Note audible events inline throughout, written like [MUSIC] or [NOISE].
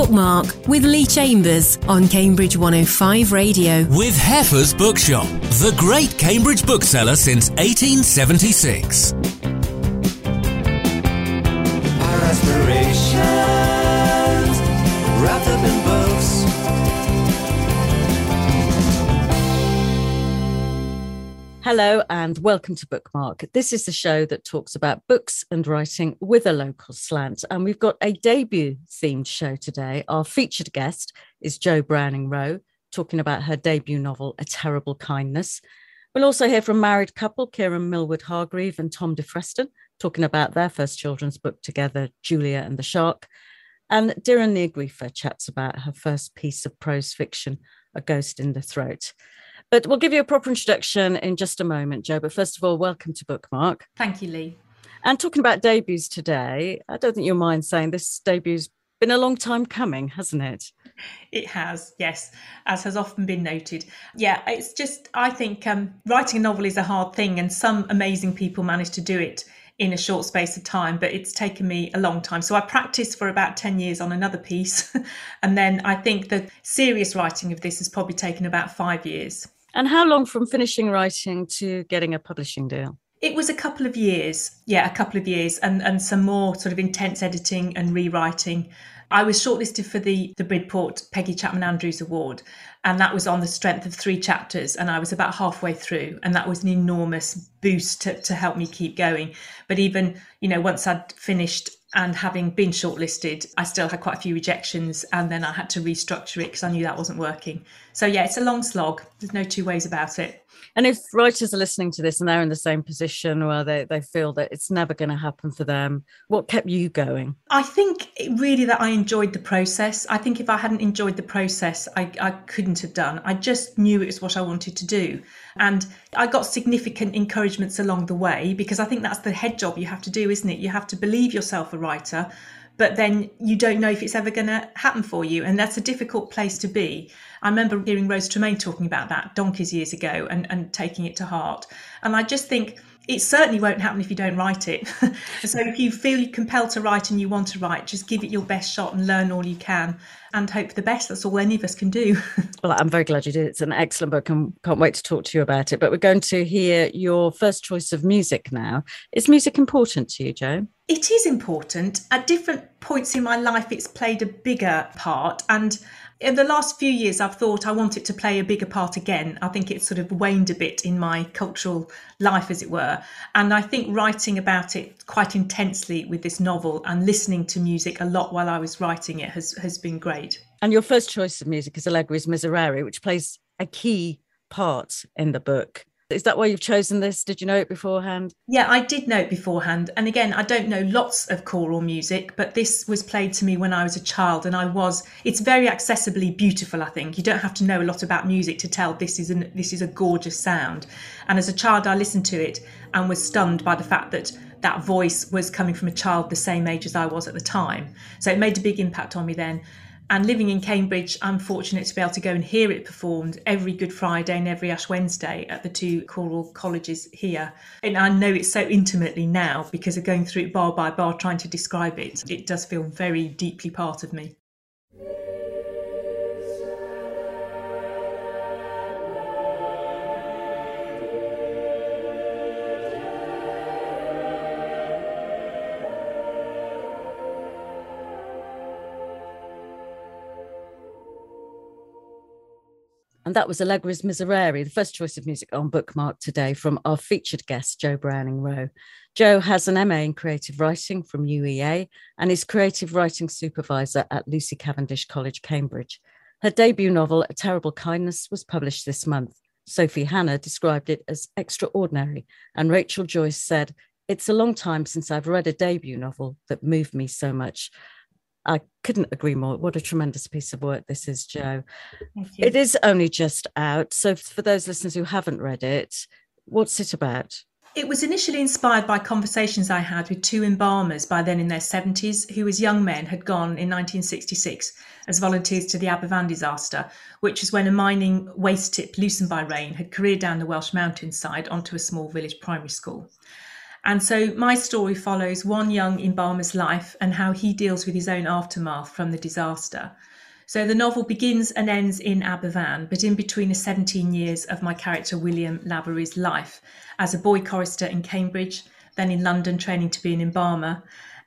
Bookmark with Lee Chambers on Cambridge 105 Radio. With Heffer's Bookshop, the great Cambridge bookseller since 1876. Hello and welcome to Bookmark. This is the show that talks about books and writing with a local slant. And we've got a debut themed show today. Our featured guest is Jo Browning Wroe, talking about her debut novel, A Terrible Kindness. We'll also hear from married couple Kiran Millwood Hargrave and Tom de Freston, talking about their first children's book together, Julia and the Shark. And Ní Ghríofa chats about her first piece of prose fiction, A Ghost in the Throat. But we'll give you a proper introduction in just a moment, Jo. But first of all, welcome to Bookmark. Thank you, Lee. And talking about debuts today, I don't think you'll mind saying this debut's been a long time coming, hasn't it? It has, yes, as has often been noted. Yeah, it's just, I think um, writing a novel is a hard thing, and some amazing people manage to do it in a short space of time, but it's taken me a long time. So I practiced for about 10 years on another piece. [LAUGHS] and then I think the serious writing of this has probably taken about five years. And how long from finishing writing to getting a publishing deal? It was a couple of years, yeah, a couple of years, and, and some more sort of intense editing and rewriting. I was shortlisted for the the Bridport Peggy Chapman Andrews Award, and that was on the strength of three chapters, and I was about halfway through, and that was an enormous boost to, to help me keep going. But even you know once I'd finished and having been shortlisted, I still had quite a few rejections, and then I had to restructure it because I knew that wasn't working. So yeah, it's a long slog. There's no two ways about it. And if writers are listening to this and they're in the same position where they, they feel that it's never going to happen for them, what kept you going? I think really that I enjoyed the process. I think if I hadn't enjoyed the process, I, I couldn't have done. I just knew it was what I wanted to do. And I got significant encouragements along the way because I think that's the head job you have to do, isn't it? You have to believe yourself a writer but then you don't know if it's ever going to happen for you. And that's a difficult place to be. I remember hearing Rose Tremain talking about that donkeys years ago and, and taking it to heart. And I just think it certainly won't happen if you don't write it. [LAUGHS] so if you feel compelled to write and you want to write, just give it your best shot and learn all you can and hope for the best. That's all any of us can do. [LAUGHS] well, I'm very glad you did. It's an excellent book and can't wait to talk to you about it. But we're going to hear your first choice of music now. Is music important to you, Jo? It is important. At different points in my life, it's played a bigger part. And in the last few years, I've thought I want it to play a bigger part again. I think it's sort of waned a bit in my cultural life, as it were. And I think writing about it quite intensely with this novel and listening to music a lot while I was writing it has, has been great. And your first choice of music is Allegri's Miserere, which plays a key part in the book. Is that why you've chosen this? Did you know it beforehand? Yeah, I did know it beforehand. And again, I don't know lots of choral music, but this was played to me when I was a child and I was it's very accessibly beautiful, I think. You don't have to know a lot about music to tell this is an this is a gorgeous sound. And as a child I listened to it and was stunned by the fact that that voice was coming from a child the same age as I was at the time. So it made a big impact on me then. And living in Cambridge, I'm fortunate to be able to go and hear it performed every Good Friday and every Ash Wednesday at the two choral colleges here. And I know it so intimately now because of going through it bar by bar trying to describe it. It does feel very deeply part of me. And that was Allegri's Miserere, the first choice of music on Bookmark today from our featured guest, Joe Browning-Rowe. Jo has an MA in creative writing from UEA and is creative writing supervisor at Lucy Cavendish College, Cambridge. Her debut novel, A Terrible Kindness, was published this month. Sophie Hannah described it as extraordinary, and Rachel Joyce said, It's a long time since I've read a debut novel that moved me so much. I couldn't agree more. What a tremendous piece of work this is, Jo. It is only just out. So, for those listeners who haven't read it, what's it about? It was initially inspired by conversations I had with two embalmers by then in their 70s, who, as young men, had gone in 1966 as volunteers to the Aberfan disaster, which was when a mining waste tip loosened by rain had careered down the Welsh mountainside onto a small village primary school. And so my story follows one young embalmer's life and how he deals with his own aftermath from the disaster. So the novel begins and ends in Aberfan, but in between the 17 years of my character William Lavery's life as a boy chorister in Cambridge, then in London training to be an embalmer,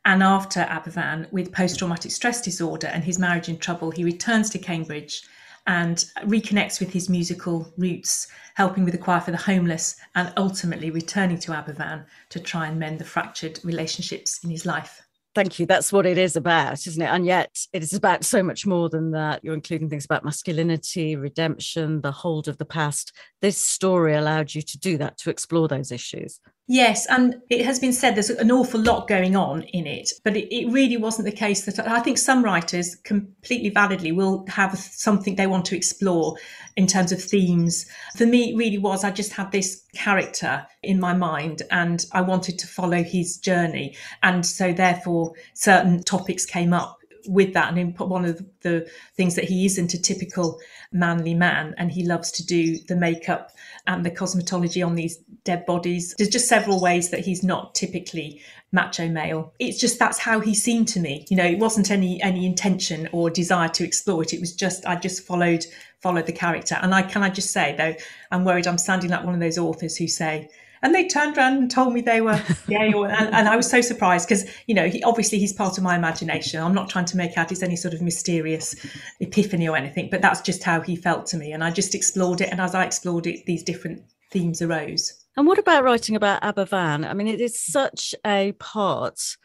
and after Aberfan with post traumatic stress disorder and his marriage in trouble, he returns to Cambridge and reconnects with his musical roots, helping with the choir for the homeless and ultimately returning to Aberfan to try and mend the fractured relationships in his life. Thank you. That's what it is about, isn't it? And yet it is about so much more than that. You're including things about masculinity, redemption, the hold of the past. This story allowed you to do that, to explore those issues. Yes, and it has been said there's an awful lot going on in it, but it, it, really wasn't the case that I think some writers completely validly will have something they want to explore in terms of themes. For me, it really was I just had this character in my mind and I wanted to follow his journey. And so, therefore, certain topics came up with that. And one of the things that he isn't a typical manly man and he loves to do the makeup and the cosmetology on these dead bodies. There's just several ways that he's not typically macho male. It's just that's how he seemed to me. You know, it wasn't any any intention or desire to explore it. It was just I just followed followed the character. And I can I just say though, I'm worried I'm sounding like one of those authors who say and they turned around and told me they were [LAUGHS] gay and, and, i was so surprised because you know he obviously he's part of my imagination i'm not trying to make out he's any sort of mysterious epiphany or anything but that's just how he felt to me and i just explored it and as i explored it these different themes arose and what about writing about Aberfan? I mean, it is such a part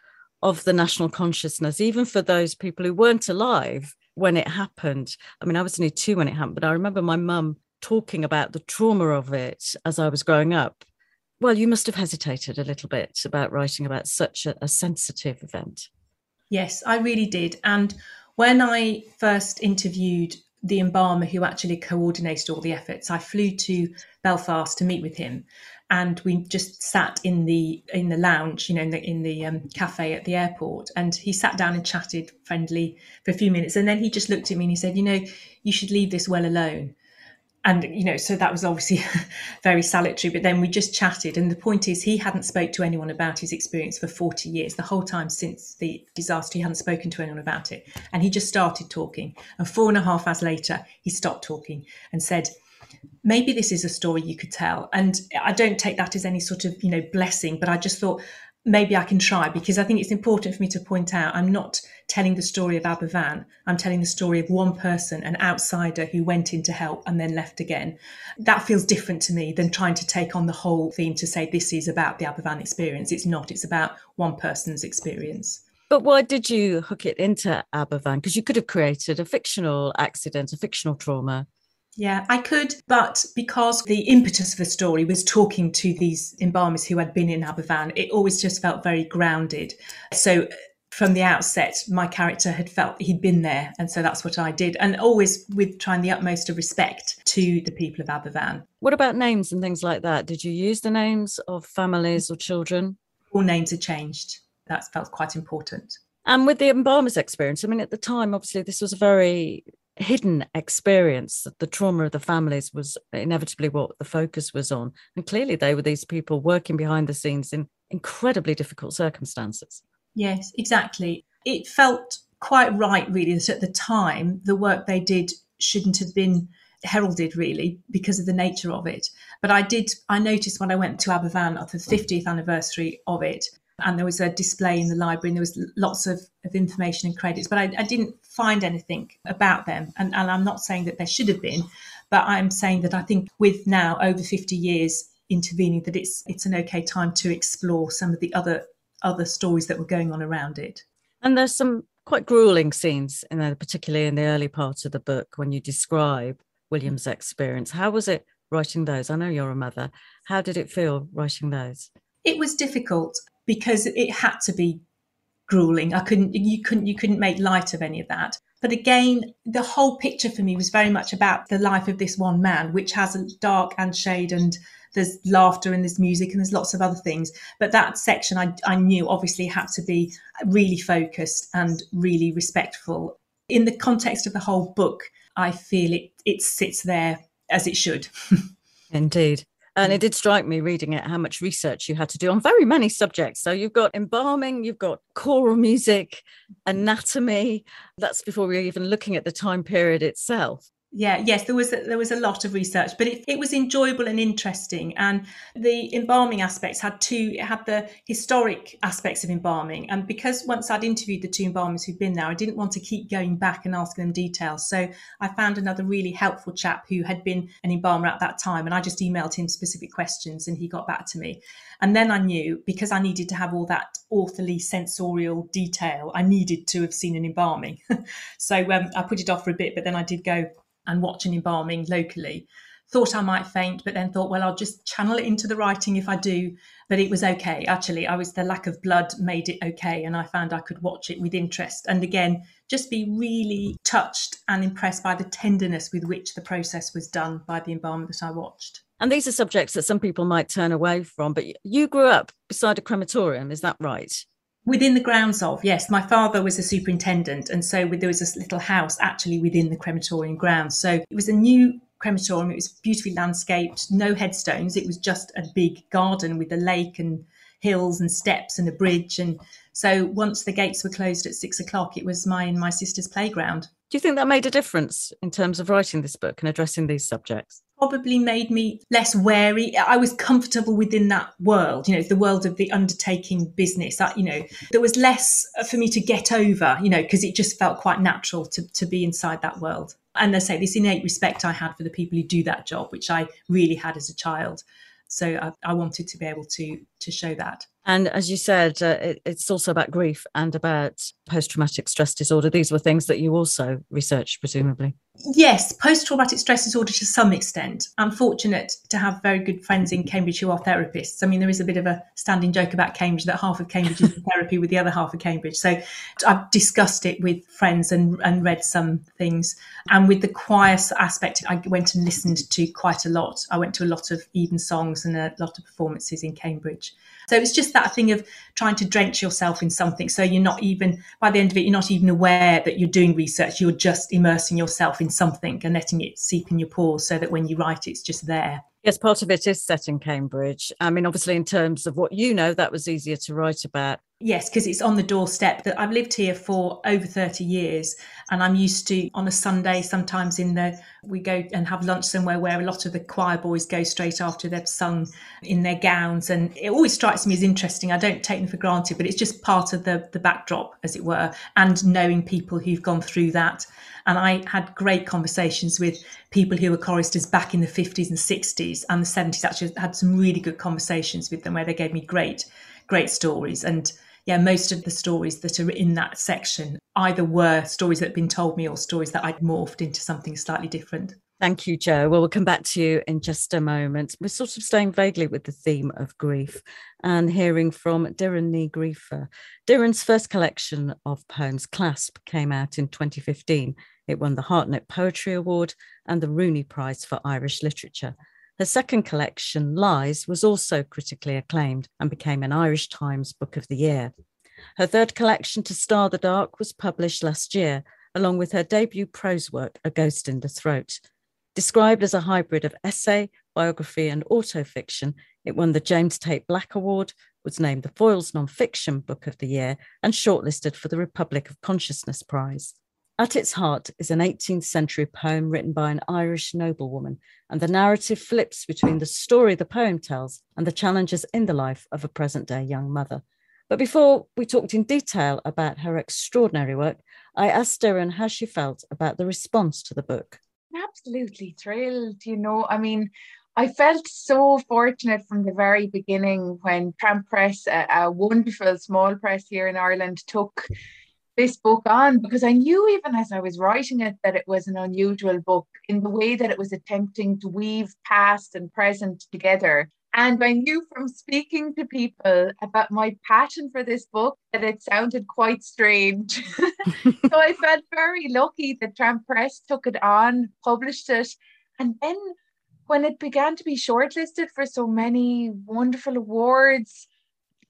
of the national consciousness, even for those people who weren't alive when it happened. I mean, I was only two when it happened, but I remember my mum talking about the trauma of it as I was growing up well, you must have hesitated a little bit about writing about such a, a sensitive event. Yes, I really did. And when I first interviewed the embalmer who actually coordinated all the efforts, I flew to Belfast to meet with him, and we just sat in the in the lounge, you know, in the in the um, cafe at the airport. And he sat down and chatted friendly for a few minutes, and then he just looked at me and he said, "You know, you should leave this well alone." And you know so that was obviously [LAUGHS] very salutary but then we just chatted and the point is he hadn't spoke to anyone about his experience for 40 years the whole time since the disaster he hadn't spoken to anyone about it. And he just started talking and four and a half hours later he stopped talking and said maybe this is a story you could tell. And i don't take that as any sort of you know blessing but i just thought maybe I can try because I think it's important for me to point out I'm not telling the story of Aberfan. I'm telling the story of one person, an outsider who went in to help and then left again. That feels different to me than trying to take on the whole theme to say this is about the Aberfan experience. It's not, it's about one person's experience. But why did you hook it into Aberfan? Because you could have created a fictional accident, a fictional trauma yeah, I could, but because the impetus of the story was talking to these embalmers who had been in Aberfan, it always just felt very grounded. So from the outset, my character had felt he'd been there. And so that's what I did. And always with trying the utmost of respect to the people of Aberfan. What about names and things like that? Did you use the names of families or children? All names are changed. That felt quite important. And with the embalmers experience, I mean, at the time, obviously, this was a very hidden experience the trauma of the families was inevitably what the focus was on and clearly they were these people working behind the scenes in incredibly difficult circumstances yes exactly. It felt quite right really that at the time the work they did shouldn't have been heralded really because of the nature of it. But i did i noticed when i went to aberfan at the 50th anniversary of it and there was a display in the library and there was lots of, of information and credits but I, I didn't find anything about them. And, and i'm not saying that there should have been but i'm saying that i think with now over 50 years intervening that it's it's an okay time to explore some of the other other stories that were going on around it. And there's some quite grueling scenes in there particularly in the early part of the book when you describe william's experience. How was it writing those? I know you're a mother. How did it feel writing those? It was difficult because it had to be grueling. I couldn't, you couldn't, you couldn't make light of any of that. But again, the whole picture for me was very much about the life of this one man, which has a dark and shade and there's laughter and there's music and there's lots of other things. But that section I, I knew obviously had to be really focused and really respectful. In the context of the whole book, I feel it, it sits there as it should. [LAUGHS] Indeed. And it did strike me reading it how much research you had to do on very many subjects. So you've got embalming, you've got choral music, anatomy. That's before we're even looking at the time period itself yeah yes there was a, there was a lot of research but it, it was enjoyable and interesting and the embalming aspects had two it had the historic aspects of embalming and because once i'd interviewed the two embalmers who'd been there i didn't want to keep going back and asking them details so i found another really helpful chap who had been an embalmer at that time and i just emailed him specific questions and he got back to me. And then i knew because i needed to have all that authorly sensorial detail i needed to have seen an embalming. [LAUGHS] So um, i put it off for a bit but then i did go and watching embalming locally. Thought I might faint, but then thought, well, I'll just channel it into the writing if I do. But it was okay. Actually, I was the lack of blood made it okay, and I found I could watch it with interest. And again, just be really touched and impressed by the tenderness with which the process was done by the embalmer that I watched. And these are subjects that some people might turn away from, but you grew up beside a crematorium, is that right? Within the grounds of, yes. My father was a superintendent. And so there was this little house actually within the crematorium grounds. So it was a new crematorium. It was beautifully landscaped, no headstones. It was just a big garden with a lake and hills and steps and a bridge. And so once the gates were closed at six o'clock, it was my and my sister's playground. Do you think that made a difference in terms of writing this book and addressing these subjects? probably made me less wary. I was comfortable within that world, you know, the world of the undertaking business. I, you know, there was less for me to get over, you know, because it just felt quite natural to, to be inside that world. And I say this innate respect I had for the people who do that job, which I really had as a child. So I, I wanted to be able to to show that. And as you said, uh, it, it's also about grief and about post traumatic stress disorder. These were things that you also researched, presumably. Yes, post traumatic stress disorder to some extent. I'm fortunate to have very good friends in Cambridge who are therapists. I mean, there is a bit of a standing joke about Cambridge that half of Cambridge is in [LAUGHS] therapy with the other half of Cambridge. So I've discussed it with friends and, and read some things. And with the choir aspect, I went and listened to quite a lot. I went to a lot of evensongs and a lot of performances in Cambridge. So it's just that thing of trying to drench yourself in something. So you're not even, by the end of it, you're not even aware that you're doing research. You're just immersing yourself in something and letting it seep in your pores so that when you write, it's just there. Yes, part of it is set in Cambridge. I mean, obviously, in terms of what you know, that was easier to write about. Yes, because it's on the doorstep. That I've lived here for over thirty years, and I'm used to on a Sunday. Sometimes in the we go and have lunch somewhere where a lot of the choir boys go straight after they've sung in their gowns, and it always strikes me as interesting. I don't take them for granted, but it's just part of the the backdrop, as it were, and knowing people who've gone through that. And I had great conversations with people who were choristers back in the 50s and 60s and the 70s. Actually, had some really good conversations with them where they gave me great, great stories and yeah, most of the stories that are in that section either were stories that had been told me or stories that I'd morphed into something slightly different. Thank you, Jo. Well, we'll come back to you in just a moment. We're sort of staying vaguely with the theme of grief and hearing from Doireann Ní Ghríofa. Doireann's first collection of poems, Clasp, came out in 2015. It won the Hartnett Poetry Award and the Rooney Prize for Irish Literature. Her second collection, Lies, was also critically acclaimed and became an Irish Times Book of the Year. Her third collection, To Star the Dark, was published last year, along with her debut prose work, A Ghost in the Throat. Described as a hybrid of essay, biography, and autofiction, it won the James Tait Black Award, was named the Foyles Non-Fiction Book of the Year, and shortlisted for the Republic of Consciousness Prize. At its heart is an 18th century poem written by an Irish noblewoman, and the narrative flips between the story the poem tells and the challenges in the life of a present day young mother. But before we talked in detail about her extraordinary work, I asked Doireann how she felt about the response to the book. Absolutely thrilled. You know, I mean, I felt so fortunate from the very beginning when Tramp Press, a, a wonderful small press here in Ireland, took this book on because I knew even as I was writing it that it was an unusual book in the way that it was attempting to weave past and present together. And I knew from speaking to people about my passion for this book that it sounded quite strange. [LAUGHS] so I felt very lucky that Tramp Press took it on, published it, and then when it began to be shortlisted for so many wonderful awards,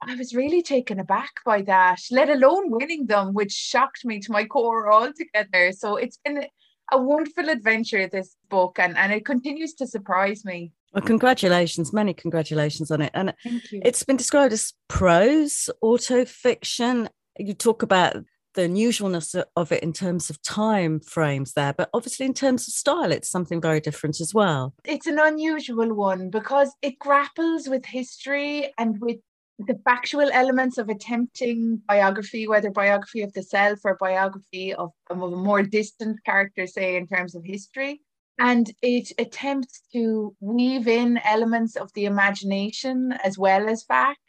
I was really taken aback by that, let alone winning them, which shocked me to my core altogether. So it's been a wonderful adventure, this book, and, and it continues to surprise me. Well, congratulations, many congratulations on it. And Thank you. it's been described as prose, auto fiction. You talk about the unusualness of it in terms of time frames there, but obviously in terms of style, it's something very different as well. it's an unusual one because it grapples with history and with the factual elements of attempting biography, whether biography of the self or biography of, of a more distant character, say, in terms of history. And it attempts to weave in elements of the imagination as well as fact.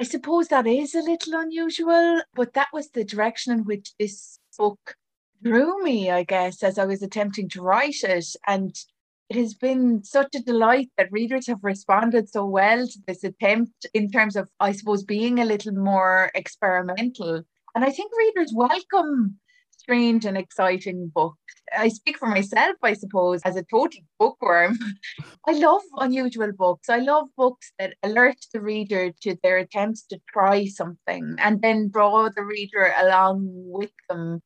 I suppose that is a little unusual, but that was the direction in which this book drew me, I guess, as I was attempting to write it. And it has been such a delight that readers have responded so well to this attempt in terms of, I suppose, being a little more experimental. And I think readers welcome strange and exciting books. I speak for myself, I suppose, as a total bookworm. [LAUGHS] I love unusual books. I love books that alert the reader to their attempts to try something and then draw the reader along with them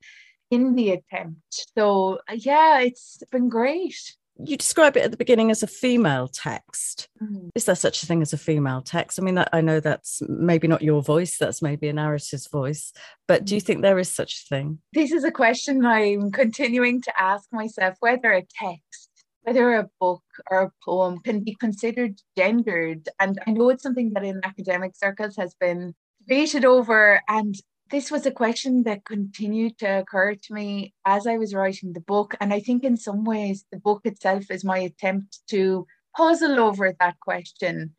in the attempt. So, uh, yeah, it's been great. You describe it at the beginning as a female text. Mm-hmm. Is there such a thing as a female text? I mean, that, I know that's maybe not your voice, that's maybe a narrator's voice, but do you mm-hmm. think there is such a thing? This is a question I'm continuing to ask myself whether a text, whether a book or a poem can be considered gendered. And I know it's something that in academic circles has been debated over. And this was a question that continued to occur to me as I was writing the book. And I think in some ways, the book itself is my attempt to puzzle over that question.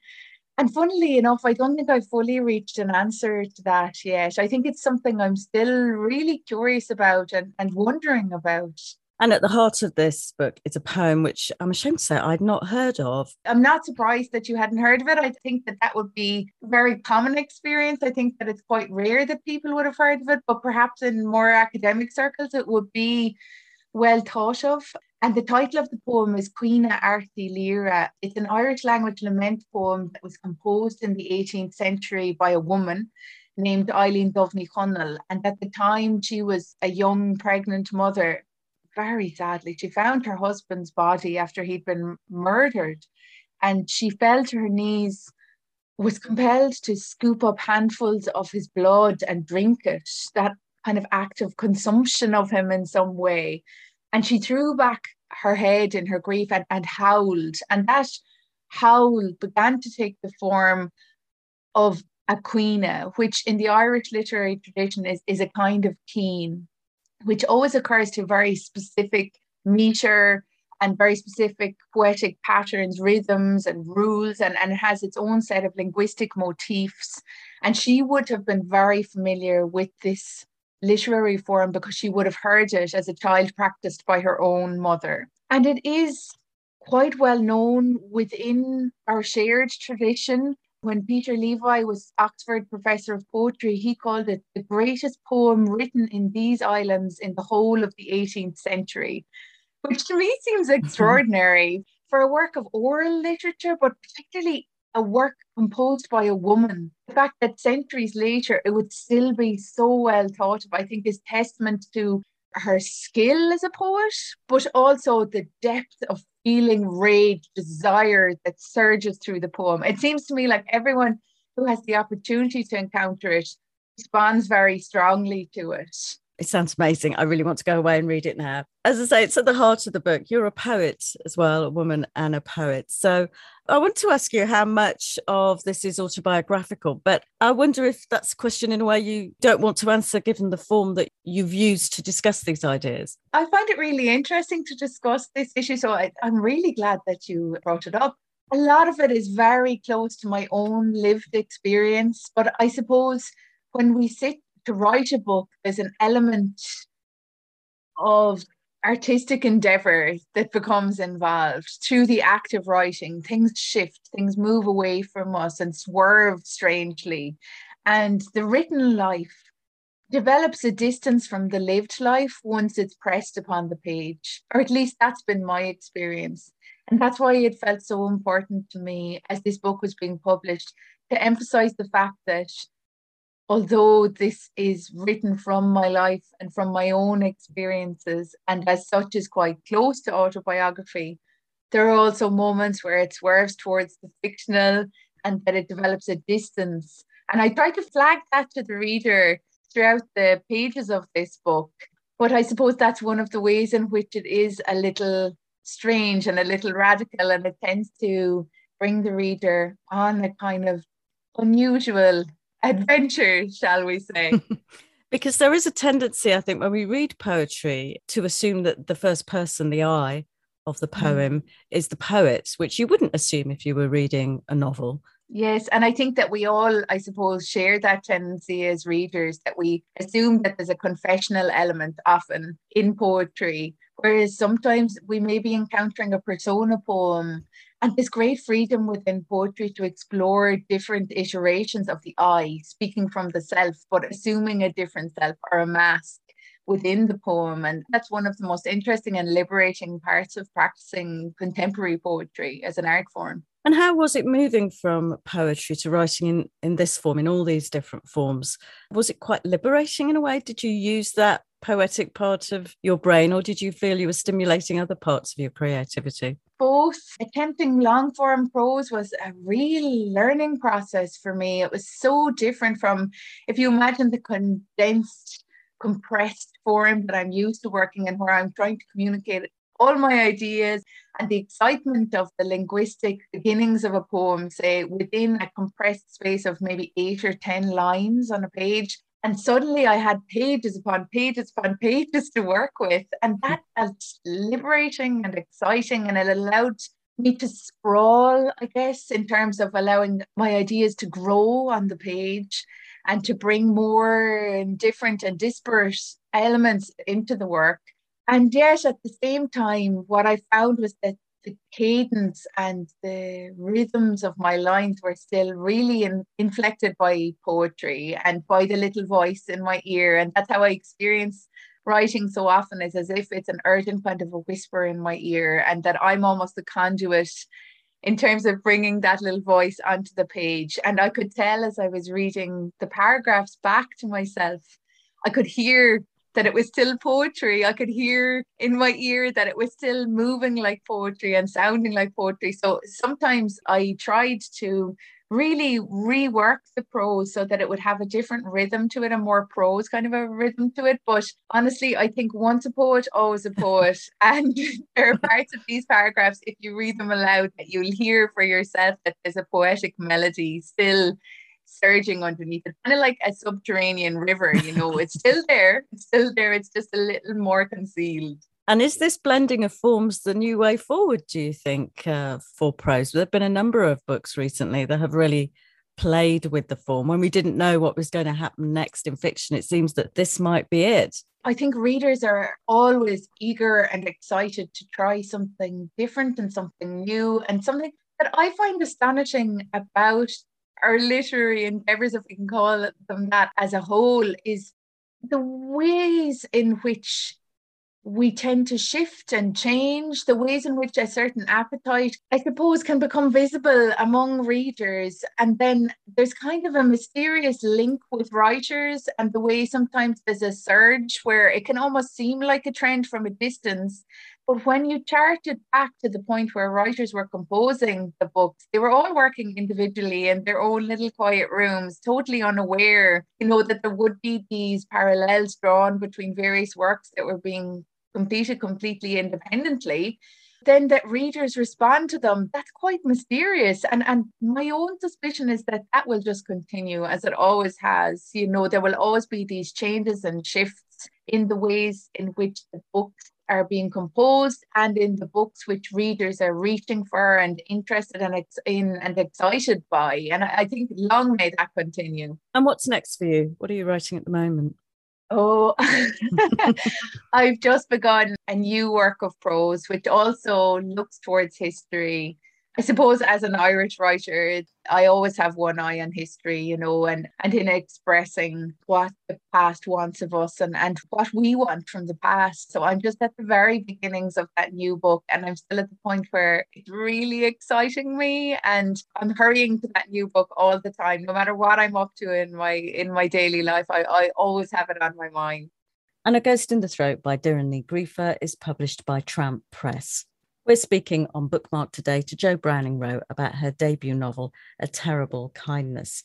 And funnily enough, I don't think I've fully reached an answer to that yet. I think it's something I'm still really curious about and, and wondering about. And at the heart of this book is a poem which I'm ashamed to say I'd not heard of. I'm not surprised that you hadn't heard of it. I think that that would be a very common experience. I think that it's quite rare that people would have heard of it, but perhaps in more academic circles, it would be well thought of. And the title of the poem is Caoineadh Airt Uí Laoghaire. It's an Irish language lament poem that was composed in the 18th century by a woman named Eibhlín Dubh Ní Chonaill. And at the time, she was a young pregnant mother. Very sadly, she found her husband's body after he'd been murdered. And she fell to her knees, was compelled to scoop up handfuls of his blood and drink it, that kind of act of consumption of him in some way. And she threw back her head in her grief and, and howled. And that howl began to take the form of a queena, which in the Irish literary tradition is, is a kind of keen, which always occurs to very specific meter and very specific poetic patterns, rhythms, and rules, and, and has its own set of linguistic motifs. And she would have been very familiar with this literary form because she would have heard it as a child practiced by her own mother. And it is quite well known within our shared tradition. When Peter Levi was Oxford Professor of Poetry, he called it the greatest poem written in these islands in the whole of the 18th century, which to me seems [LAUGHS] extraordinary for a work of oral literature, but particularly a work composed by a woman. The fact that centuries later it would still be so well thought of, I think, is testament to her skill as a poet, but also the depth of feeling, rage, desire that surges through the poem. It seems to me like everyone who has the opportunity to encounter it responds very strongly to it. It sounds amazing. I really want to go away and read it now. As I say, it's at the heart of the book. You're a poet as well, a woman and a poet. So I want to ask you how much of this is autobiographical, but I wonder if that's a question in a way you don't want to answer given the form that you've used to discuss these ideas. I find it really interesting to discuss this issue. So I, I'm really glad that you brought it up. A lot of it is very close to my own lived experience, but I suppose when we sit to write a book, there's an element of artistic endeavor that becomes involved through the act of writing. Things shift, things move away from us and swerve strangely. And the written life develops a distance from the lived life once it's pressed upon the page, or at least that's been my experience. And that's why it felt so important to me as this book was being published to emphasize the fact that although this is written from my life and from my own experiences, and as such is quite close to autobiography, there are also moments where it swerves towards the fictional and that it develops a distance. And I try to flag that to the reader throughout the pages of this book. But I suppose that's one of the ways in which it is a little strange and a little radical, and it tends to bring the reader on a kind of unusual adventure, shall we say. [LAUGHS] because there is a tendency, I think, when we read poetry to assume that the first person, the I of the mm. poem, mm. is the poet, which you wouldn't assume if you were reading a novel. Yes, and I think that we all, I suppose, share that tendency as readers that we assume that there's a confessional element often in poetry, whereas sometimes we may be encountering a persona poem and there's great freedom within poetry to explore different iterations of the I, speaking from the self, but assuming a different self or a mask within the poem. And that's one of the most interesting and liberating parts of practicing contemporary poetry as an art form. And how was it moving from poetry to writing in, in this form, in all these different forms? Was it quite liberating in a way? Did you use that poetic part of your brain, or did you feel you were stimulating other parts of your creativity? Both. Attempting long form prose was a real learning process for me. It was so different from, if you imagine the condensed, compressed form that I'm used to working in, where I'm trying to communicate all my ideas and the excitement of the linguistic beginnings of a poem, say within a compressed space of maybe eight or 10 lines on a page, and suddenly I had pages upon pages upon pages to work with. And that felt liberating and exciting. And it allowed me to sprawl, I guess, in terms of allowing my ideas to grow on the page and to bring more different and disparate elements into the work. And yet, at the same time, what I found was that the cadence and the rhythms of my lines were still really in, inflected by poetry and by the little voice in my ear. And that's how I experience writing so often is as if it's an urgent kind of a whisper in my ear and that I'm almost the conduit in terms of bringing that little voice onto the page. And I could tell as I was reading the paragraphs back to myself, I could hear that it was still poetry. I could hear in my ear that it was still moving like poetry and sounding like poetry. So sometimes I tried to really rework the prose so that it would have a different rhythm to it, a more prose kind of a rhythm to it. But honestly, I think once a poet, always a poet. [LAUGHS] and [LAUGHS] there are parts of these paragraphs, if you read them aloud, that you'll hear for yourself that there's a poetic melody still surging underneath it, kind of like a subterranean river, you know, it's still [LAUGHS] there, it's still there, it's just a little more concealed. And is this blending of forms the new way forward, do you think, uh, for prose? There have been a number of books recently that have really played with the form. When we didn't know what was going to happen next in fiction, it seems that this might be it. I think readers are always eager and excited to try something different and something new and something that I find astonishing about our literary endeavors, if we can call them that, as a whole, is the ways in which we tend to shift and change the ways in which a certain appetite, I suppose, can become visible among readers. And then there's kind of a mysterious link with writers, and the way sometimes there's a surge where it can almost seem like a trend from a distance. But when you chart it back to the point where writers were composing the books, they were all working individually in their own little quiet rooms, totally unaware, you know, that there would be these parallels drawn between various works that were being completed completely independently then that readers respond to them that's quite mysterious. And and my own suspicion is that that will just continue as it always has. You know there will always be these changes and shifts in the ways in which the books are being composed and in the books which readers are reaching for and interested in, in and excited by. And I, I think long may that continue. And what's next for you? What are you writing at the moment? Oh, [LAUGHS] [LAUGHS] I've just begun a new work of prose, which also looks towards history I suppose as an Irish writer, I always have one eye on history, you know, and, and in expressing what the past wants of us and, and what we want from the past. So I'm just at the very beginnings of that new book and I'm still at the point where it's really exciting me and I'm hurrying to that new book all the time. No matter what I'm up to in my in my daily life, I, I always have it on my mind. And A Ghost in the Throat by Ní Ghríofa is published by Tramp Press. We're speaking on Bookmark today to Jo Browning Wroe about her debut novel, A Terrible Kindness.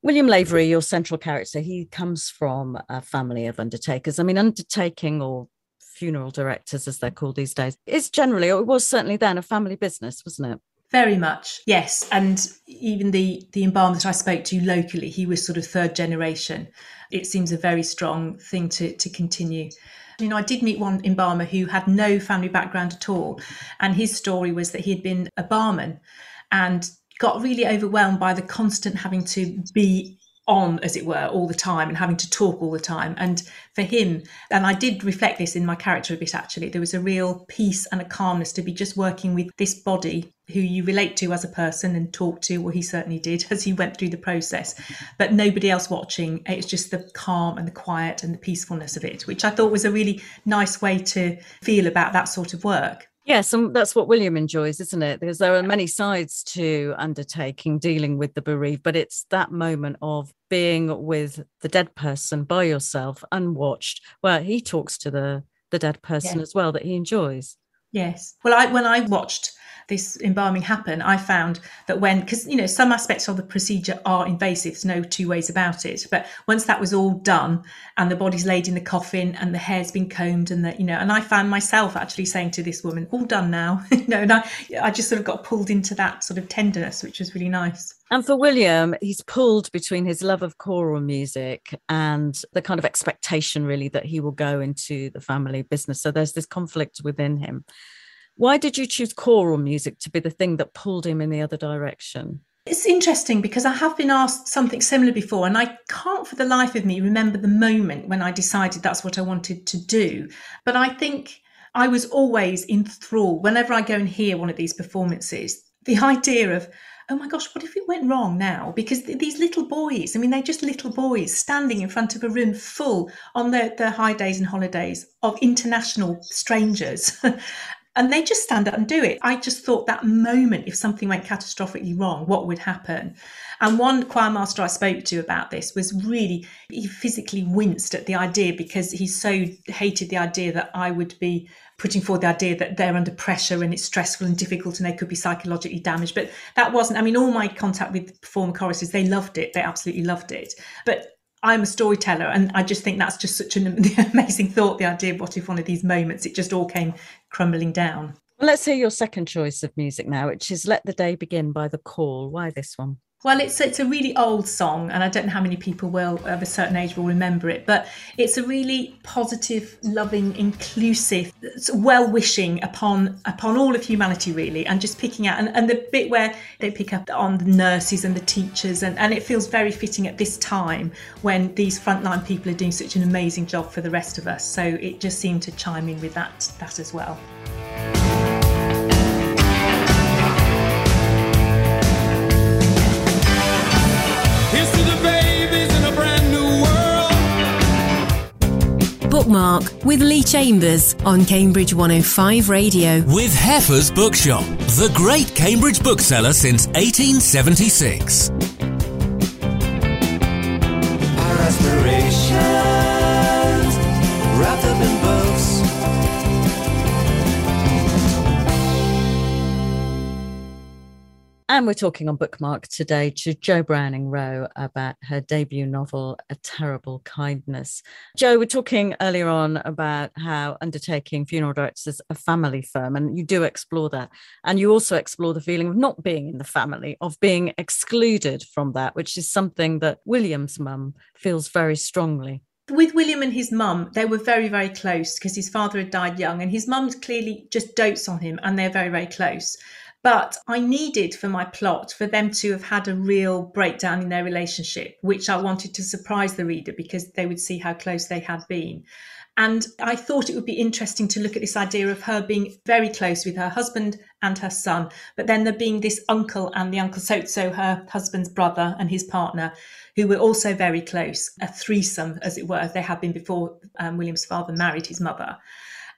William Lavery, your central character, he comes from a family of undertakers. I mean, undertaking or funeral directors, as they're called these days, is generally, or it was certainly then, a family business, wasn't it? Very much, yes. And even the the embalmer that I spoke to locally, he was sort of third generation. It seems a very strong thing to to continue. You know, I did meet one in embalmer who had no family background at all, and his story was that he had been a barman and got really overwhelmed by the constant having to be on, as it were, all the time and having to talk all the time. And for him, and I did reflect this in my character a bit actually, there was a real peace and a calmness to be just working with this body who you relate to as a person and talk to. Well, he certainly did [LAUGHS] as he went through the process, but nobody else watching. It's just the calm and the quiet and the peacefulness of it, which I thought was a really nice way to feel about that sort of work. Yes, and that's what William enjoys, isn't it? Because there are many sides to undertaking dealing with the bereaved, but it's that moment of being with the dead person by yourself, unwatched, where he talks to the the dead person as well that he enjoys. Yes. Well, I when I watched this embalming happen, I found that when, because, you know, some aspects of the procedure are invasive, there's no two ways about it. But once that was all done and the body's laid in the coffin and the hair's been combed and the, you know, and I found myself actually saying to this woman, all done now, [LAUGHS] you know, and I, I just sort of got pulled into that sort of tenderness, which was really nice. And for William, he's pulled between his love of choral music and the kind of expectation, really, that he will go into the family business. So there's this conflict within him. Why did you choose choral music to be the thing that pulled him in the other direction? It's interesting because I have been asked something similar before, and I can't for the life of me remember the moment when I decided that's what I wanted to do. But I think I was always enthralled whenever I go and hear one of these performances. The [LAUGHS] idea of, oh my gosh, what if it went wrong now? Because th- these little boys, I mean, they're just little boys standing in front of a room full on their, their high days and holidays of international strangers. [LAUGHS] and they just stand up and do it. I just thought that moment, if something went catastrophically wrong, what would happen? And one choir master I spoke to about this was really, he physically winced at the idea because he so hated the idea that I would be putting forward the idea that they're under pressure and it's stressful and difficult and they could be psychologically damaged. But that wasn't, I mean, all my contact with performer choruses, they loved it. They absolutely loved it. But I'm a storyteller, and I just think that's just such an [LAUGHS] amazing thought. The idea of what if one of these moments it just all came crumbling down. Well, let's hear your second choice of music now, which is "Let the Day Begin" by The Call. Why this one? Well, it's it's a really old song, and I don't know how many people will of a certain age will remember it. But it's a really positive, loving, inclusive, well wishing upon upon all of humanity, really, and just picking out and, and the bit where they pick up on the nurses and the teachers, and, and it feels very fitting at this time when these frontline people are doing such an amazing job for the rest of us. So it just seemed to chime in with that that as well. Bookmark with Lee Chambers on Cambridge 105 Radio. With Heffer's Bookshop, the great Cambridge bookseller since 1876. Our aspirations And we're talking on Bookmark today to Jo Browning Wroe about her debut novel, A Terrible Kindness. Jo, we're talking earlier on about how undertaking funeral directors is a family firm, and you do explore that. And you also explore the feeling of not being in the family, of being excluded from that, which is something that William's mum feels very strongly with William and his mum, they were very, very close because his father had died young and his mum clearly just dotes on him and they're very, very close. But I needed for my plot for them to have had a real breakdown in their relationship, which I wanted to surprise the reader because they would see how close they had been. And I thought it would be interesting to look at this idea of her being very close with her husband and her son, but then there being this uncle and the uncle, so, so her husband's brother and his partner, who were also very close, a threesome, as it were, as they had been before um, William's father married his mother.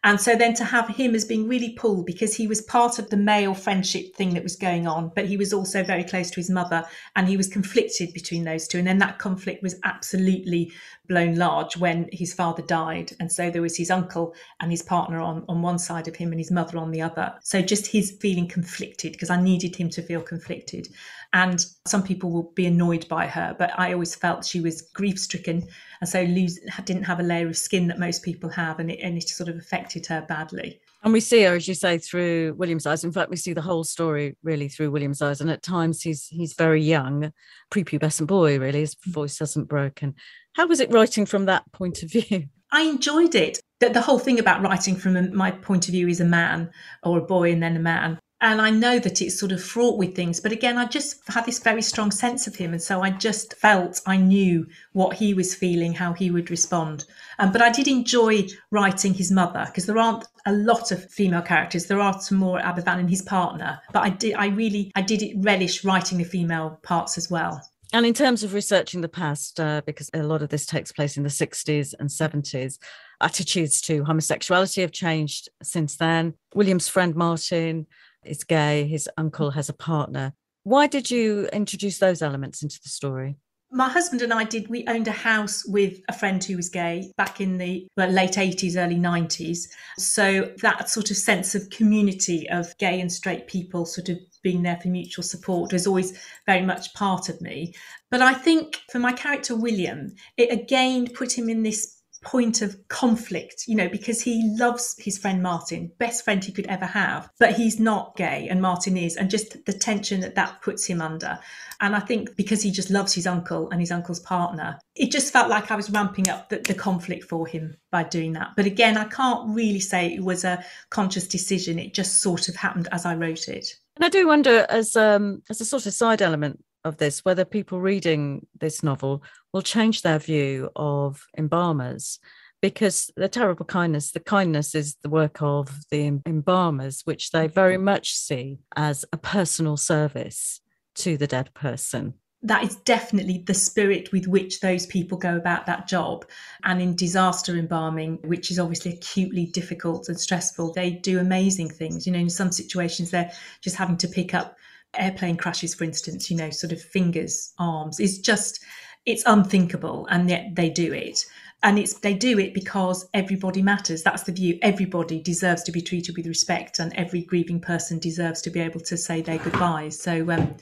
And so then to have him as being really pulled because he was part of the male friendship thing that was going on, but he was also very close to his mother and he was conflicted between those two. And then that conflict was absolutely blown large when his father died. And so there was his uncle and his partner on, on one side of him and his mother on the other. So just his feeling conflicted because I needed him to feel conflicted. And some people will be annoyed by her, but I always felt she was grief stricken. And so lose, didn't have a layer of skin that most people have. And it, and it sort of affected her badly. And we see her, as you say, through William's eyes. In fact, we see the whole story really through William's eyes. And at times he's he's very young, prepubescent boy, really. His mm. voice hasn't broken. How was it writing from that point of view? I enjoyed it. The, the whole thing about writing from my point of view is a man or a boy and then a man and I know that it's sort of fraught with things, but again, I just had this very strong sense of him, and so I just felt I knew what he was feeling, how he would respond. Um, but I did enjoy writing his mother because there aren't a lot of female characters. There are some more Aberfan and his partner, but I did, I really, I did relish writing the female parts as well. And in terms of researching the past, uh, because a lot of this takes place in the 60s and 70s, attitudes to homosexuality have changed since then. William's friend Martin is gay, his uncle has a partner. Why did you introduce those elements into the story? my husband and I did, we owned a house with a friend who was gay back in the well, late 80s, early 90s. So that sort of sense of community of gay and straight people sort of being there for mutual support was always very much part of me. But I think for my character, William, it again put him in this point of conflict, you know, because he loves his friend Martin, best friend he could ever have, but he's not gay and Martin is, and just the tension that that puts him under. And I think because he just loves his uncle and his uncle's partner, it just felt like I was ramping up the, the conflict for him by doing that. But again, I can't really say it was a conscious decision. It just sort of happened as I wrote it. And I do wonder, as um, as a sort of side element of this, whether people reading this novel will change their view of embalmers because the terrible kindness, the kindness is the work of the embalmers, which they very mm-hmm. much see as a personal service to the dead person. That is definitely the spirit with which those people go about that job. And in disaster embalming, which is obviously acutely difficult and stressful, they do amazing things. You know, in some situations, they're just having to pick up airplane crashes, for instance, you know, sort of fingers, arms. is just, it's unthinkable. And yet they do it and it's they do it because everybody matters that's the view everybody deserves to be treated with respect and every grieving person deserves to be able to say their goodbyes so um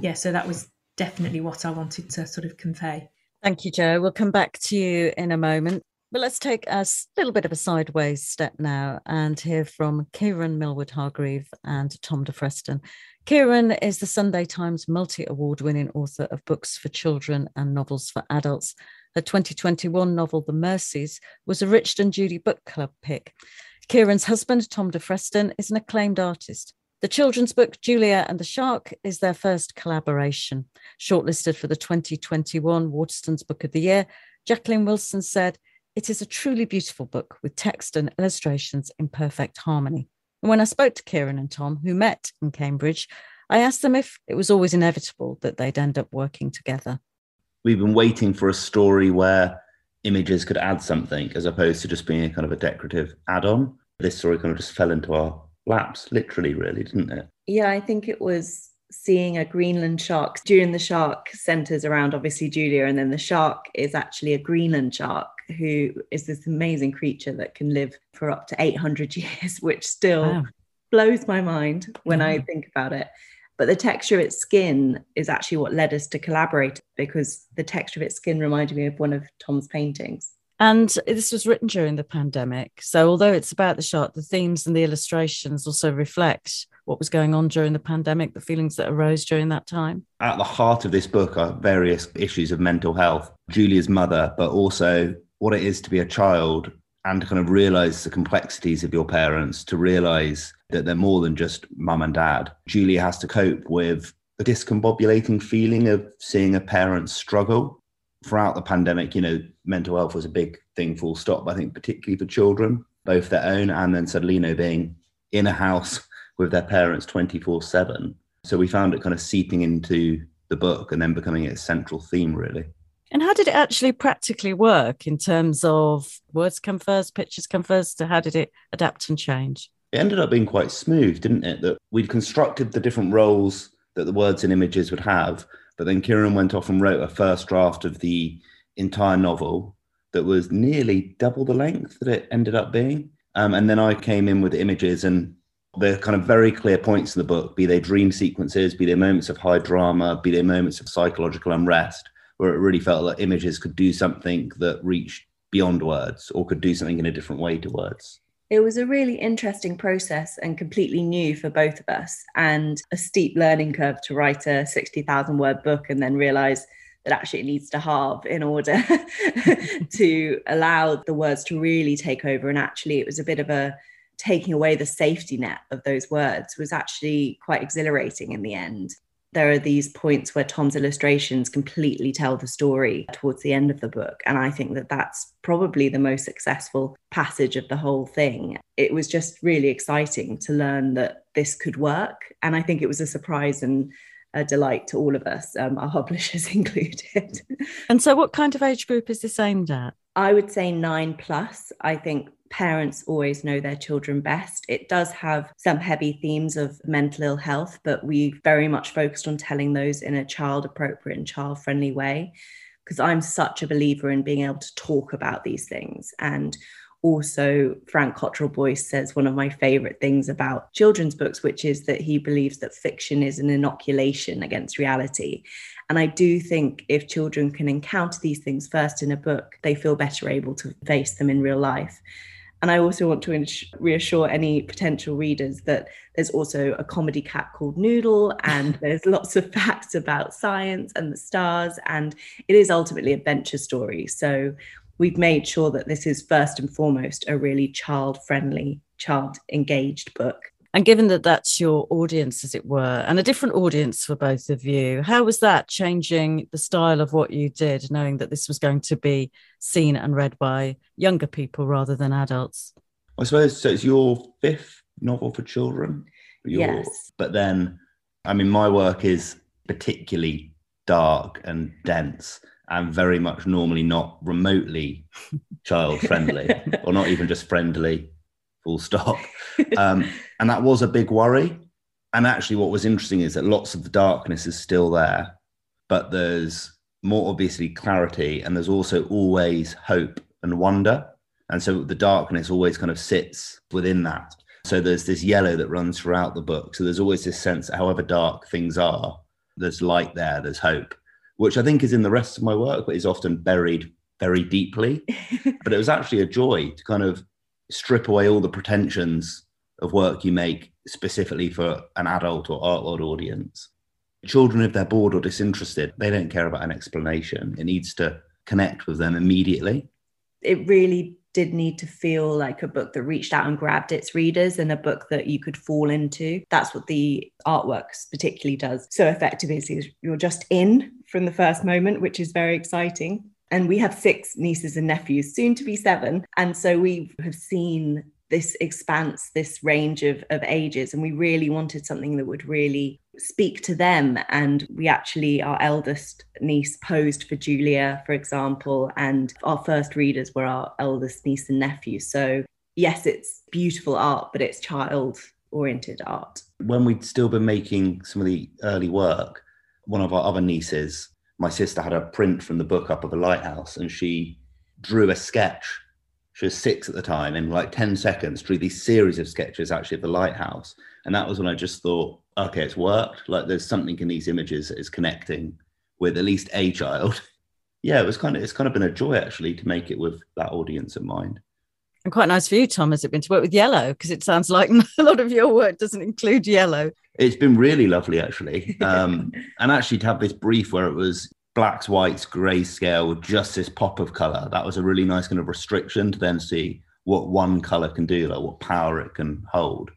yeah so that was definitely what i wanted to sort of convey thank you Jo. we'll come back to you in a moment but let's take a little bit of a sideways step now and hear from Kiran Millwood Hargrave and Tom de Freston. Kiran is the Sunday Times multi award winning author of books for children and novels for adults. Her 2021 novel, The Mercies, was a Richard and Judy Book Club pick. Kiran's husband, Tom de Freston, is an acclaimed artist. The children's book, Julia and the Shark, is their first collaboration. Shortlisted for the 2021 Waterstones Book of the Year, Jacqueline Wilson said, It is a truly beautiful book with text and illustrations in perfect harmony. And when I spoke to Kiran and Tom, who met in Cambridge, I asked them if it was always inevitable that they'd end up working together we've been waiting for a story where images could add something as opposed to just being a kind of a decorative add-on. This story kind of just fell into our laps, literally, really, didn't it? Yeah, I think it was seeing a Greenland shark. During the shark centers around obviously Julia, and then the shark is actually a Greenland shark who is this amazing creature that can live for up to 800 [LAUGHS] years, which still wow. blows my mind when. I mm-hmm. think about it. But the texture of its skin is actually what led us to collaborate because the texture of its skin reminded me of one of Tom's paintings. And this was written during the pandemic. So, although it's about the shark, the themes and the illustrations also reflect what was going on during the pandemic, the feelings that arose during that time. At the heart of this book are various issues of mental health, Julia's mother, but also what it is to be a child and to kind of realize the complexities of your parents, to realize that they're more than just mum and dad. Julia has to cope with the discombobulating feeling of seeing a parent struggle. Throughout the pandemic, you know, mental health was a big thing, full stop, I think, particularly for children, both their own and then know, being in a house with their parents 24 7. So we found it kind of seeping into the book and then becoming a central theme, really. And how did it actually practically work in terms of words come first, pictures come first? How did it adapt and change? It ended up being quite smooth, didn't it? That we'd constructed the different roles that the words and images would have, but then Kiran went off and wrote a first draft of the entire novel. that was nearly double the length that it ended up being. Um, and then I came in with images and the kind of very clear points in the book, be they dream sequences, be they moments of high drama, be they moments of psychological unrest, where it really felt that images could do something that reached beyond words or could do something in a different way to words. It was a really interesting process and completely new for both of us, and a steep learning curve to write a 60,000 word book and then realize that actually it needs to halve in order [LAUGHS] to allow the words to really take over. And actually, it was a bit of a taking away the safety net of those words was actually quite exhilarating in the end. There are these points where Tom's illustrations completely tell the story towards the end of the book. And I think that that's probably the most successful passage of the whole thing. It was just really exciting to learn that this could work. And I think it was a surprise and a delight to all of us, um, our [LAUGHS] publishers [LAUGHS] included. And so, what kind of age group is this aimed at? I would say nine plus. I think parents always know their children best. It does have some heavy themes of mental ill health, but we very much focused on telling those in a child appropriate and child friendly way. Because I'm such a believer in being able to talk about these things. And also, Frank Cottrell Boyce says one of my favorite things about children's books, which is that he believes that fiction is an inoculation against reality. And I do think if children can encounter these things first in a book, they feel better able to face them in real life. And I also want to reassure any potential readers that there's also a comedy cat called Noodle, and [LAUGHS] there's lots of facts about science and the stars, and it is ultimately a adventure story. So we've made sure that this is first and foremost a really child friendly, child engaged book. And given that that's your audience, as it were, and a different audience for both of you, how was that changing the style of what you did, knowing that this was going to be seen and read by younger people rather than adults? I suppose so. It's your fifth novel for children. Your, yes. But then, I mean, my work is particularly dark and dense and very much normally not remotely [LAUGHS] child friendly or not even just friendly full stop. [LAUGHS] Um, and that was a big worry. And actually, what was interesting is that lots of the darkness is still there, but there's more obviously clarity, and there's also always hope and wonder. And so the darkness always kind of sits within that. So there's this yellow that runs throughout the book. So there's always this sense that however dark things are, there's light there, there's hope, which I think is in the rest of my work, but is often buried very deeply. [LAUGHS] but it was actually a joy to kind of strip away all the pretensions of work you make specifically for an adult or art world audience. Children, if they're bored or disinterested, they don't care about an explanation. It needs to connect with them immediately. It really did need to feel like a book that reached out and grabbed its readers and a book that you could fall into. That's what the artwork particularly does so effectively is you're just in from the first moment, which is very exciting and we have six nieces and nephews, soon to be seven. And so we have seen this expanse, this range of, of ages, and we really wanted something that would really speak to them. And we actually, our eldest niece posed for Julia, for example, and our first readers were our eldest niece and nephew. So, yes, it's beautiful art, but it's child oriented art. When we'd still been making some of the early work, one of our other nieces my sister had a print from the book up of a lighthouse and she drew a sketch. She was six at the time, in like 10 seconds, drew these series of sketches actually of the lighthouse. And that was when I just thought, okay, it's worked. Like there's something in these images that is connecting with at least a child. [LAUGHS] yeah, it was kind of it's kind of been a joy actually to make it with that audience in mind. And quite nice for you, Tom, has it been to work with yellow? Because it sounds like [LAUGHS] a lot of your work doesn't include yellow. It's been really lovely, actually. [LAUGHS] Um, and actually, to have this brief where it was blacks, whites, grayscale just this pop of color, that was a really nice kind of restriction to then see what one color can do, like what power it can hold.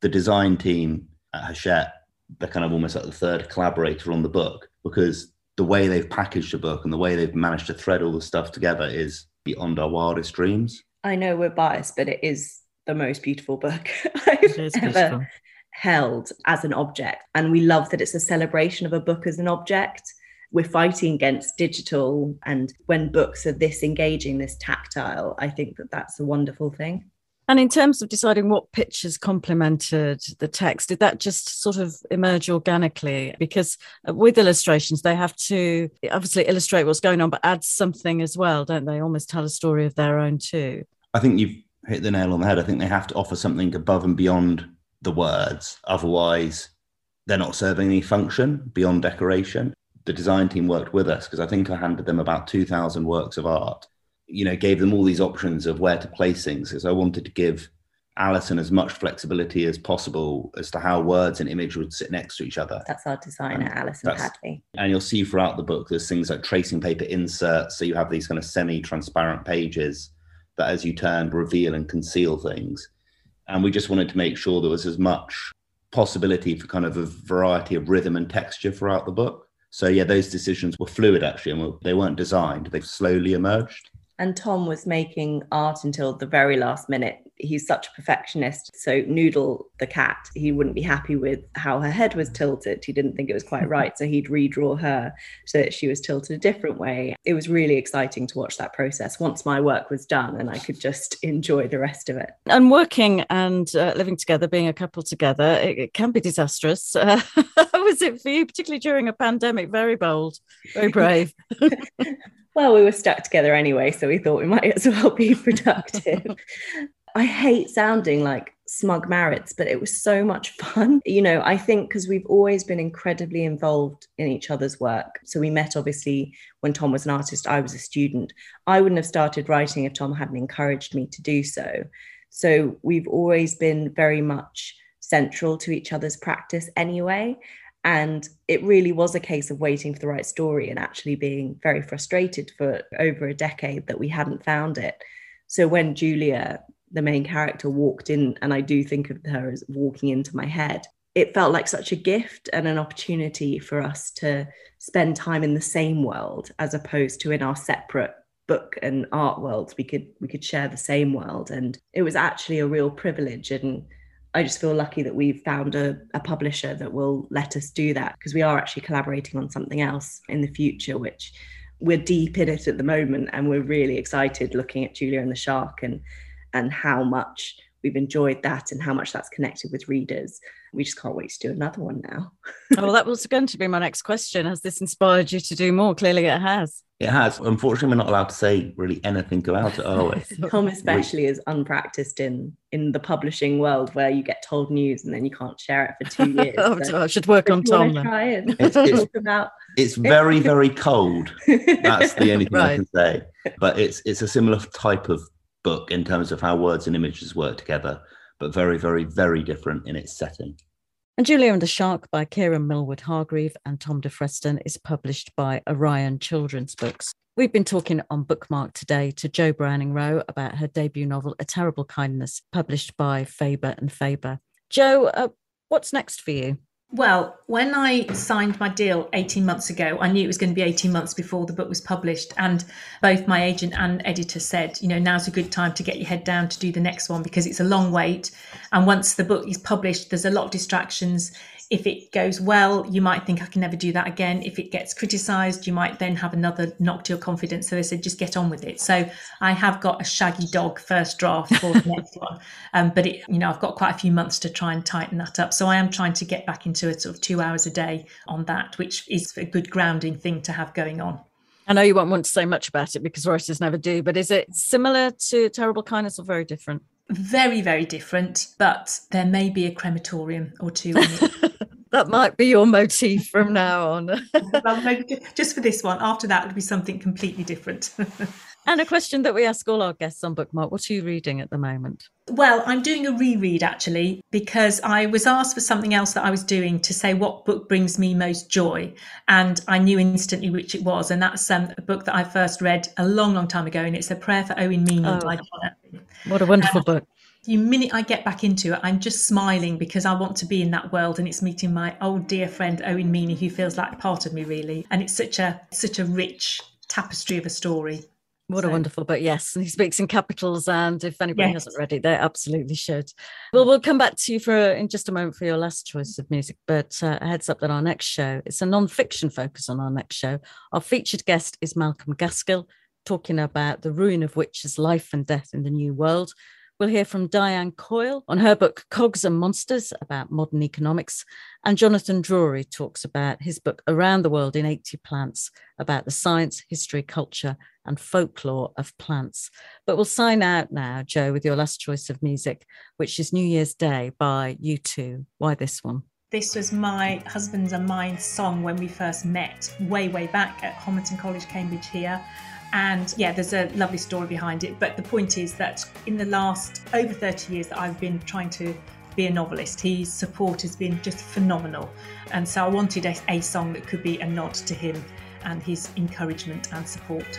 The design team at Hachette, they're kind of almost like the third collaborator on the book because the way they've packaged the book and the way they've managed to thread all the stuff together is beyond our wildest dreams. I know we're biased, but it is the most beautiful book [LAUGHS] I've ever beautiful. held as an object. And we love that it's a celebration of a book as an object. We're fighting against digital, and when books are this engaging, this tactile, I think that that's a wonderful thing. And in terms of deciding what pictures complemented the text, did that just sort of emerge organically? Because uh, with illustrations, they have to obviously illustrate what's going on, but add something as well, don't they? Almost tell a story of their own too. I think you've hit the nail on the head. I think they have to offer something above and beyond the words. Otherwise, they're not serving any function beyond decoration. The design team worked with us because I think I handed them about 2,000 works of art you know, gave them all these options of where to place things because I wanted to give Alison as much flexibility as possible as to how words and image would sit next to each other. That's our designer, Um, Alison Hadley. And you'll see throughout the book, there's things like tracing paper inserts. So you have these kind of semi transparent pages that, as you turn, reveal and conceal things. And we just wanted to make sure there was as much possibility for kind of a variety of rhythm and texture throughout the book. So, yeah, those decisions were fluid actually, and were- they weren't designed, they've slowly emerged. And Tom was making art until the very last minute. He's such a perfectionist. So, Noodle, the cat, he wouldn't be happy with how her head was tilted. He didn't think it was quite right. So, he'd redraw her so that she was tilted a different way. It was really exciting to watch that process once my work was done and I could just enjoy the rest of it. And working and uh, living together, being a couple together, it, it can be disastrous. Uh, [LAUGHS] how was it for you, particularly during a pandemic? Very bold, very [LAUGHS] brave. Well, we were stuck together anyway, so we thought we might as well be [LAUGHS] productive. I hate sounding like smug marrieds, but it was so much [LAUGHS] fun. You know, I think because we've always been incredibly involved in each other's work. So we met obviously when Tom was an artist, I was a student. I wouldn't have started writing if Tom hadn't encouraged me to do so. So we've always been very much central to each other's practice anyway. And it really was a case of waiting for the right story and actually being very frustrated for over a decade that we hadn't found it. So when Julia, the main character, walked in, and I do think of her as walking into my head, it felt like such a gift and an opportunity for us to spend time in the same world as opposed to in our separate book and art worlds we could we could share the same world and it was actually a real privilege and I just feel lucky that we've found a, a publisher that will let us do that because we are actually collaborating on something else in the future, which we're deep in it at the moment. And we're really excited looking at Julia and the Shark and, and how much we've enjoyed that and how much that's connected with readers. We just can't wait to do another one now. [LAUGHS] oh, well, that was going to be my next question. Has this inspired you to do more? Clearly, it has. It has. Unfortunately, we're not allowed to say really anything about it, are we? [LAUGHS] Tom especially is unpracticed in in the publishing world where you get told news and then you can't share it for two [LAUGHS] years. oh, So I should work on you Tom then. Try and It's- it's- talk about It's very, very cold. That's the only thing I can say. But it's it's a similar type of book in terms of how words and images work together, but very, very, very different in its setting. And Julia and the Shark by Kiran Millwood Hargrave and Tom de Freston is published by Orion Children's Books. We've been talking on Bookmark today to Jo Browning Wroe about her debut novel, A Terrible Kindness, published by Faber and Faber. Jo, uh, what's next for you? Well, when I signed my deal 18 months ago, I knew it was going to be 18 months before the book was published. And both my agent and editor said, you know, now's a good time to get your head down to do the next one because it's a long wait. And once the book is published, there's a lot of distractions. If it goes well, you might think I can never do that again. If it gets criticized, you might then have another knock to your confidence. So they said, just get on with it. So I have got a shaggy dog first draft for the next one. [LAUGHS] Um, but it, you know, I've got quite a few months to try and tighten that up. So I am trying to get back into a sort of two hours a day on that, which is a good grounding thing to have going on. I know you won't want to say much about it because writers never do, but is it similar to Terrible Kindness or very different? Very, very different, but there may be a crematorium or two. [LAUGHS] That might be your motif from now on. [LAUGHS] well, maybe just for this one. After that would be something completely different. [LAUGHS] and a question that we ask all our guests on Bookmark What are you reading at the moment? Well, I'm doing a reread actually because I was asked for something else that I was doing to say what book brings me most joy, and I knew instantly which it was, and that's um, a book that I first read a long, long time ago, and it's a prayer for Owen Meany Oh. by John. What a wonderful book. The minute I get back into it, I'm just smiling because I want to be in that world, and it's meeting my old dear friend Owen Meany, who feels like part of me really, and it's such a such a rich tapestry of a story. What a wonderful book. Yes. And he speaks in capitals. And if anybody Yes. hasn't read it, they absolutely should. Well, we'll come back to you for in just a moment for your last choice of music. But uh, a heads up that our next show, it's a non-fiction focus on our next show. Our featured guest is Malcolm Gaskill, talking about the ruin of witches, life and death in the new world. We'll hear from Diane Coyle on her book Cogs and Monsters about modern economics. And Jonathan Drori talks about his book Around the World in 80 Plants about the science, history, culture, and folklore of plants. But we'll sign out now, Jo, with your last choice of music, which is New Year's Day by U2. Why this one? This was my husband's and mine song when we first met, way, way back at Homerton College, Cambridge, here. And yeah, there's a lovely story behind it. But the point is that in the last over 30 years that I've been trying to be a novelist, his support has been just phenomenal. And so I wanted a, a song that could be a nod to him and his encouragement and support.